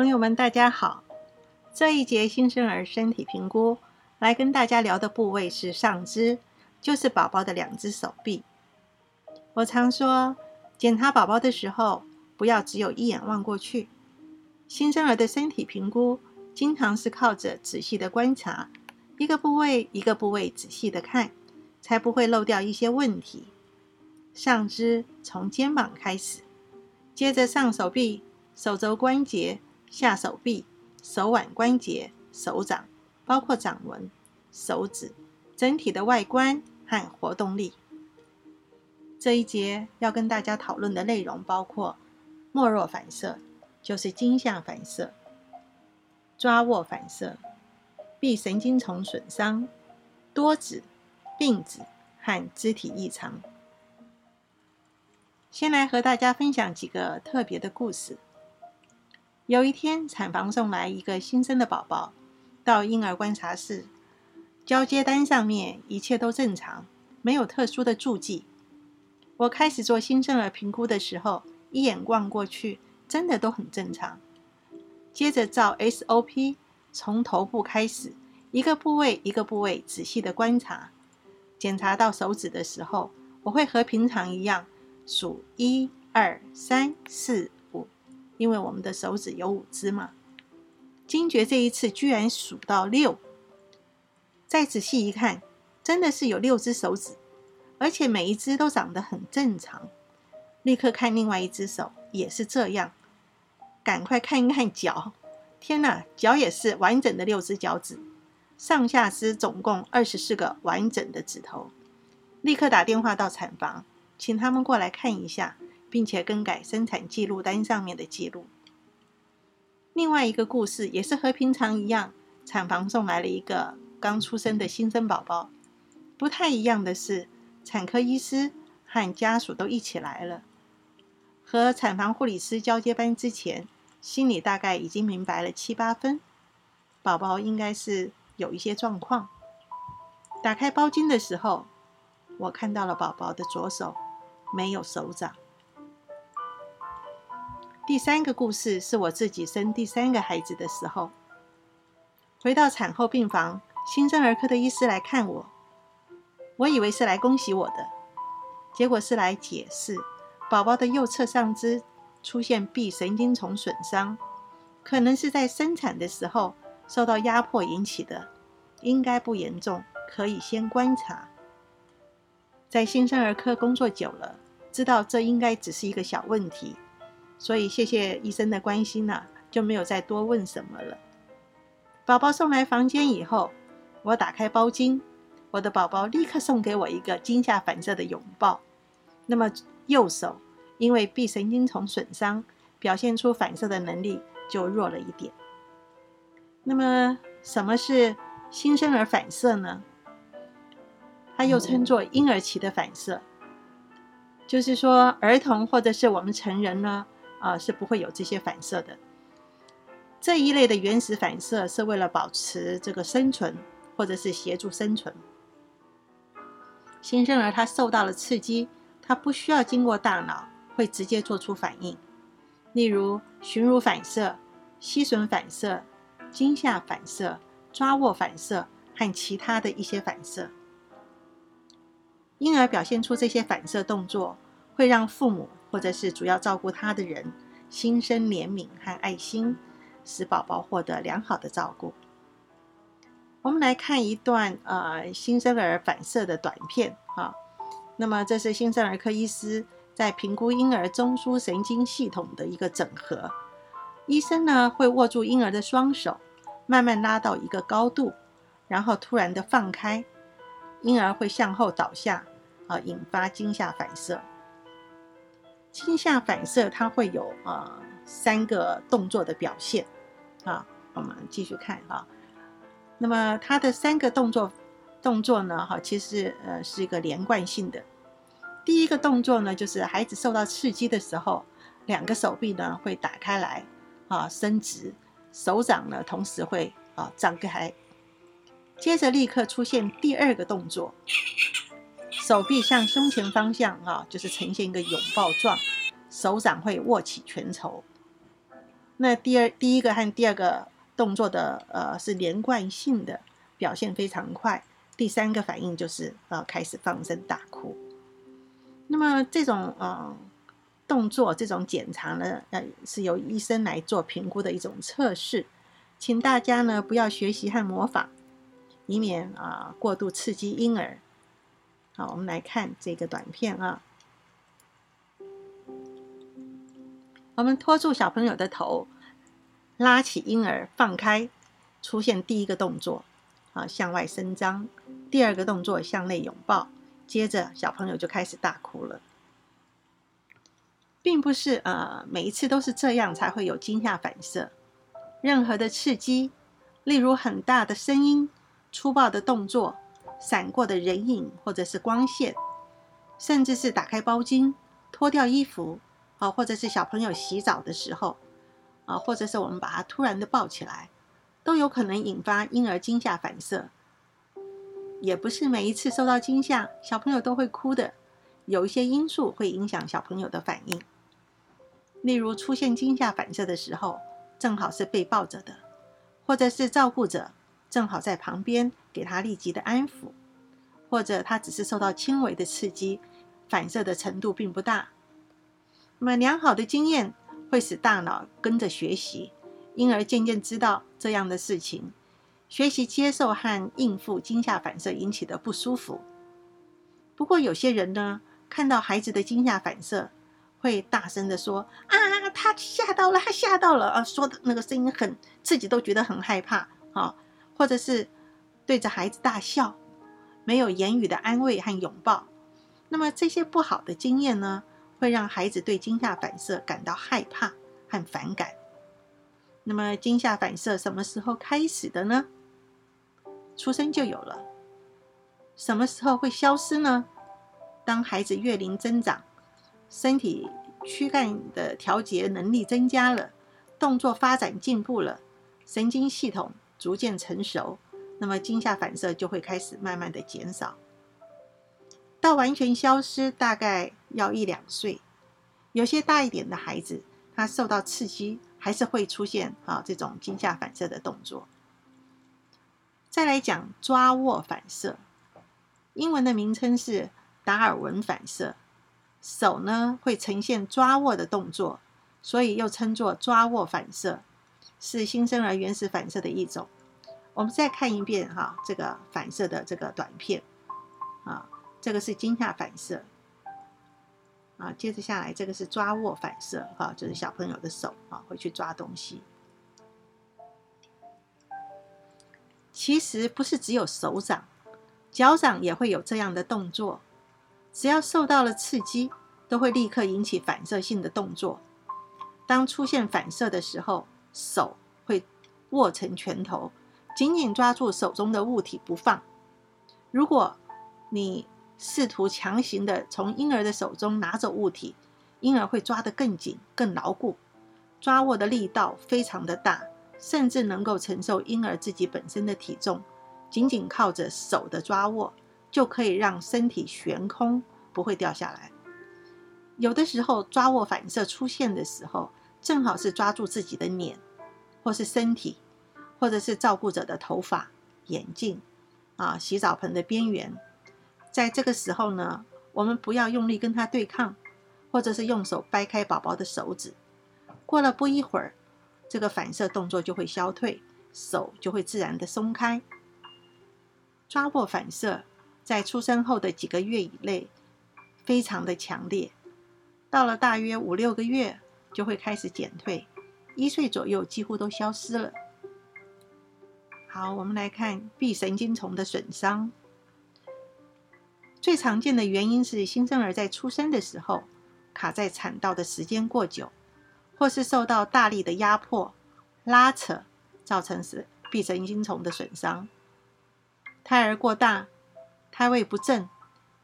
朋友们，大家好！这一节新生儿身体评估，来跟大家聊的部位是上肢，就是宝宝的两只手臂。我常说，检查宝宝的时候，不要只有一眼望过去。新生儿的身体评估，经常是靠着仔细的观察，一个部位一个部位仔细的看，才不会漏掉一些问题。上肢从肩膀开始，接着上手臂、手肘关节。下手臂、手腕关节、手掌，包括掌纹、手指，整体的外观和活动力。这一节要跟大家讨论的内容包括：莫若反射，就是惊吓反射；抓握反射；臂神经丛损伤；多指、病指和肢体异常。先来和大家分享几个特别的故事。有一天，产房送来一个新生的宝宝到婴儿观察室，交接单上面一切都正常，没有特殊的注记。我开始做新生儿评估的时候，一眼望过去，真的都很正常。接着照 SOP，从头部开始，一个部位一个部位仔细的观察。检查到手指的时候，我会和平常一样数一二三四。因为我们的手指有五只嘛，惊觉这一次居然数到六，再仔细一看，真的是有六只手指，而且每一只都长得很正常。立刻看另外一只手，也是这样。赶快看一看脚，天哪，脚也是完整的六只脚趾，上下肢总共二十四个完整的指头。立刻打电话到产房，请他们过来看一下。并且更改生产记录单上面的记录。另外一个故事也是和平常一样，产房送来了一个刚出生的新生宝宝。不太一样的是，产科医师和家属都一起来了。和产房护理师交接班之前，心里大概已经明白了七八分，宝宝应该是有一些状况。打开包巾的时候，我看到了宝宝的左手没有手掌。第三个故事是我自己生第三个孩子的时候，回到产后病房，新生儿科的医师来看我，我以为是来恭喜我的，结果是来解释宝宝的右侧上肢出现臂神经丛损伤，可能是在生产的时候受到压迫引起的，应该不严重，可以先观察。在新生儿科工作久了，知道这应该只是一个小问题。所以谢谢医生的关心呢，就没有再多问什么了。宝宝送来房间以后，我打开包巾，我的宝宝立刻送给我一个惊吓反射的拥抱。那么右手因为臂神经丛损伤，表现出反射的能力就弱了一点。那么什么是新生儿反射呢？它又称作婴儿期的反射，就是说儿童或者是我们成人呢。啊，是不会有这些反射的。这一类的原始反射是为了保持这个生存，或者是协助生存。新生儿他受到了刺激，他不需要经过大脑，会直接做出反应。例如寻乳反射、吸吮反射、惊吓反射、抓握反射和其他的一些反射。婴儿表现出这些反射动作，会让父母。或者是主要照顾他的人心生怜悯和爱心，使宝宝获得良好的照顾。我们来看一段呃新生儿反射的短片啊。那么这是新生儿科医师在评估婴儿中枢神经系统的一个整合。医生呢会握住婴儿的双手，慢慢拉到一个高度，然后突然的放开，婴儿会向后倒下啊，引发惊吓反射。惊吓反射，它会有呃三个动作的表现啊。我们继续看啊。那么它的三个动作动作呢，哈，其实呃是一个连贯性的。第一个动作呢，就是孩子受到刺激的时候，两个手臂呢会打开来啊，伸直，手掌呢同时会啊张开。接着立刻出现第二个动作。手臂向胸前方向啊，就是呈现一个拥抱状，手掌会握起拳头。那第二第一个和第二个动作的呃是连贯性的，表现非常快。第三个反应就是呃开始放声大哭。那么这种呃动作这种检查呢，呃是由医生来做评估的一种测试，请大家呢不要学习和模仿，以免啊过度刺激婴儿。好，我们来看这个短片啊。我们拖住小朋友的头，拉起婴儿，放开，出现第一个动作啊，向外伸张；第二个动作向内拥抱。接着，小朋友就开始大哭了。并不是呃每一次都是这样才会有惊吓反射。任何的刺激，例如很大的声音、粗暴的动作、闪过的人影或者是光线，甚至是打开包巾、脱掉衣服。啊，或者是小朋友洗澡的时候，啊，或者是我们把他突然的抱起来，都有可能引发婴儿惊吓反射。也不是每一次受到惊吓，小朋友都会哭的。有一些因素会影响小朋友的反应，例如出现惊吓反射的时候，正好是被抱着的，或者是照顾者正好在旁边给他立即的安抚，或者他只是受到轻微的刺激，反射的程度并不大。那么良好的经验会使大脑跟着学习，婴儿渐渐知道这样的事情，学习接受和应付惊吓反射引起的不舒服。不过有些人呢，看到孩子的惊吓反射，会大声的说：“啊，他吓到了，他吓到了！”啊，说的那个声音很，自己都觉得很害怕啊，或者是对着孩子大笑，没有言语的安慰和拥抱。那么这些不好的经验呢？会让孩子对惊吓反射感到害怕和反感。那么，惊吓反射什么时候开始的呢？出生就有了。什么时候会消失呢？当孩子月龄增长，身体躯干的调节能力增加了，动作发展进步了，神经系统逐渐成熟，那么惊吓反射就会开始慢慢的减少。到完全消失，大概要一两岁。有些大一点的孩子，他受到刺激，还是会出现啊这种惊吓反射的动作。再来讲抓握反射，英文的名称是达尔文反射。手呢会呈现抓握的动作，所以又称作抓握反射，是新生儿原始反射的一种。我们再看一遍哈这个反射的这个短片啊。这个是惊吓反射啊，接着下来这个是抓握反射哈，就是小朋友的手啊会去抓东西。其实不是只有手掌，脚掌也会有这样的动作。只要受到了刺激，都会立刻引起反射性的动作。当出现反射的时候，手会握成拳头，紧紧抓住手中的物体不放。如果你试图强行的从婴儿的手中拿走物体，婴儿会抓得更紧、更牢固，抓握的力道非常的大，甚至能够承受婴儿自己本身的体重。仅仅靠着手的抓握，就可以让身体悬空，不会掉下来。有的时候，抓握反射出现的时候，正好是抓住自己的脸，或是身体，或者是照顾者的头发、眼镜，啊，洗澡盆的边缘。在这个时候呢，我们不要用力跟他对抗，或者是用手掰开宝宝的手指。过了不一会儿，这个反射动作就会消退，手就会自然的松开。抓握反射在出生后的几个月以内非常的强烈，到了大约五六个月就会开始减退，一岁左右几乎都消失了。好，我们来看臂神经丛的损伤。最常见的原因是新生儿在出生的时候卡在产道的时间过久，或是受到大力的压迫、拉扯，造成是臂神经丛的损伤。胎儿过大、胎位不正、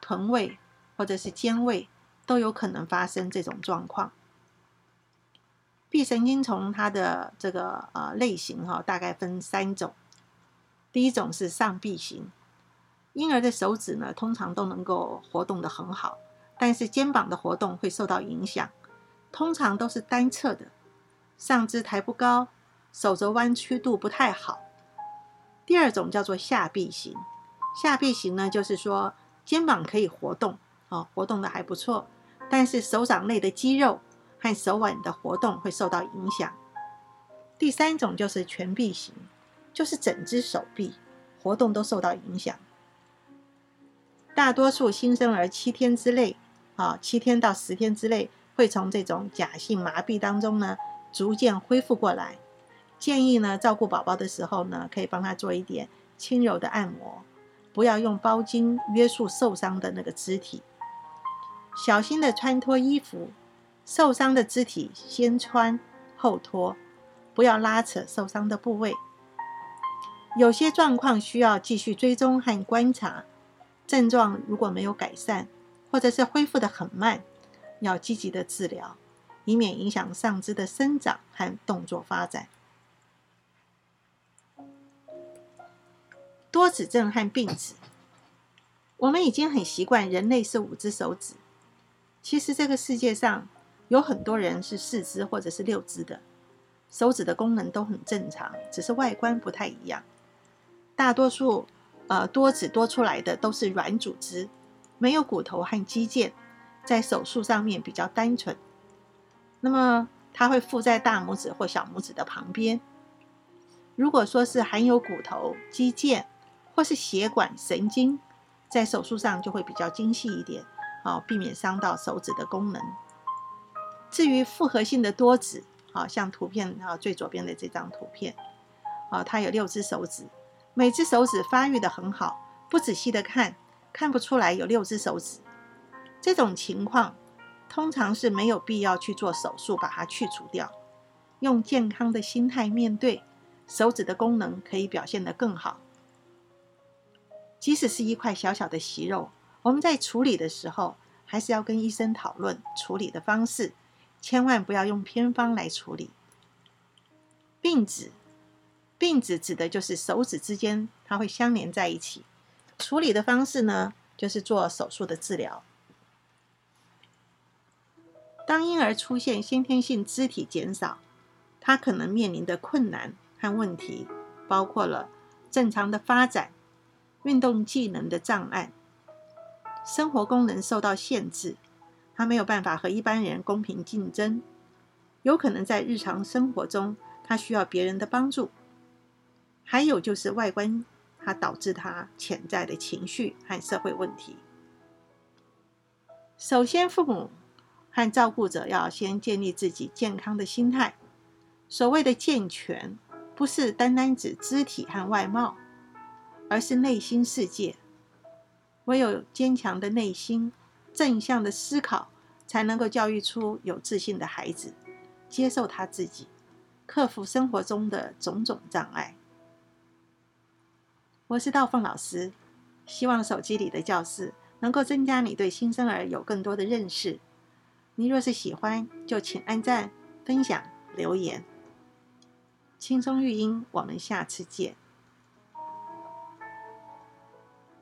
臀位或者是肩位都有可能发生这种状况。臂神经丛它的这个呃类型哈，大概分三种。第一种是上臂型。婴儿的手指呢，通常都能够活动的很好，但是肩膀的活动会受到影响，通常都是单侧的，上肢抬不高，手肘弯曲度不太好。第二种叫做下臂型，下臂型呢，就是说肩膀可以活动，哦，活动的还不错，但是手掌内的肌肉和手腕的活动会受到影响。第三种就是全臂型，就是整只手臂活动都受到影响。大多数新生儿七天之内，啊，七天到十天之内，会从这种假性麻痹当中呢，逐渐恢复过来。建议呢，照顾宝宝的时候呢，可以帮他做一点轻柔的按摩，不要用包巾约束受伤的那个肢体。小心的穿脱衣服，受伤的肢体先穿后脱，不要拉扯受伤的部位。有些状况需要继续追踪和观察，症状如果没有改善，或者是恢复的很慢，要积极的治疗，以免影响上肢的生长和动作发展。多指症和病指，我们已经很习惯人类是五只手指。其实这个世界上有很多人是四肢或者是六肢的，手指的功能都很正常，只是外观不太一样。大多数呃多指多出来的都是软组织，没有骨头和肌腱，在手术上面比较单纯。那么它会附在大拇指或小拇指的旁边。如果说是含有骨头、肌腱，或是血管、神经，在手术上就会比较精细一点，啊，避免伤到手指的功能。至于复合性的多指，啊，像图片啊最左边的这张图片，啊，它有六只手指，每只手指发育的很好，不仔细的看，看不出来有六只手指。这种情况通常是没有必要去做手术把它去除掉，用健康的心态面对，手指的功能可以表现得更好。即使是一块小小的息肉，我们在处理的时候，还是要跟医生讨论处理的方式，千万不要用偏方来处理。并指，并指指的就是手指之间它会相连在一起。处理的方式呢，就是做手术的治疗。当婴儿出现先天性肢体减少，他可能面临的困难和问题，包括了正常的发展。运动技能的障碍，生活功能受到限制，他没有办法和一般人公平竞争，有可能在日常生活中他需要别人的帮助，还有就是外观，它导致他潜在的情绪和社会问题。首先，父母和照顾者要先建立自己健康的心态。所谓的健全，不是单单指肢体和外貌。而是内心世界，唯有坚强的内心、正向的思考，才能够教育出有自信的孩子，接受他自己，克服生活中的种种障碍。我是道凤老师，希望手机里的教室能够增加你对新生儿有更多的认识。你若是喜欢，就请按赞、分享、留言。轻松育婴，我们下次见。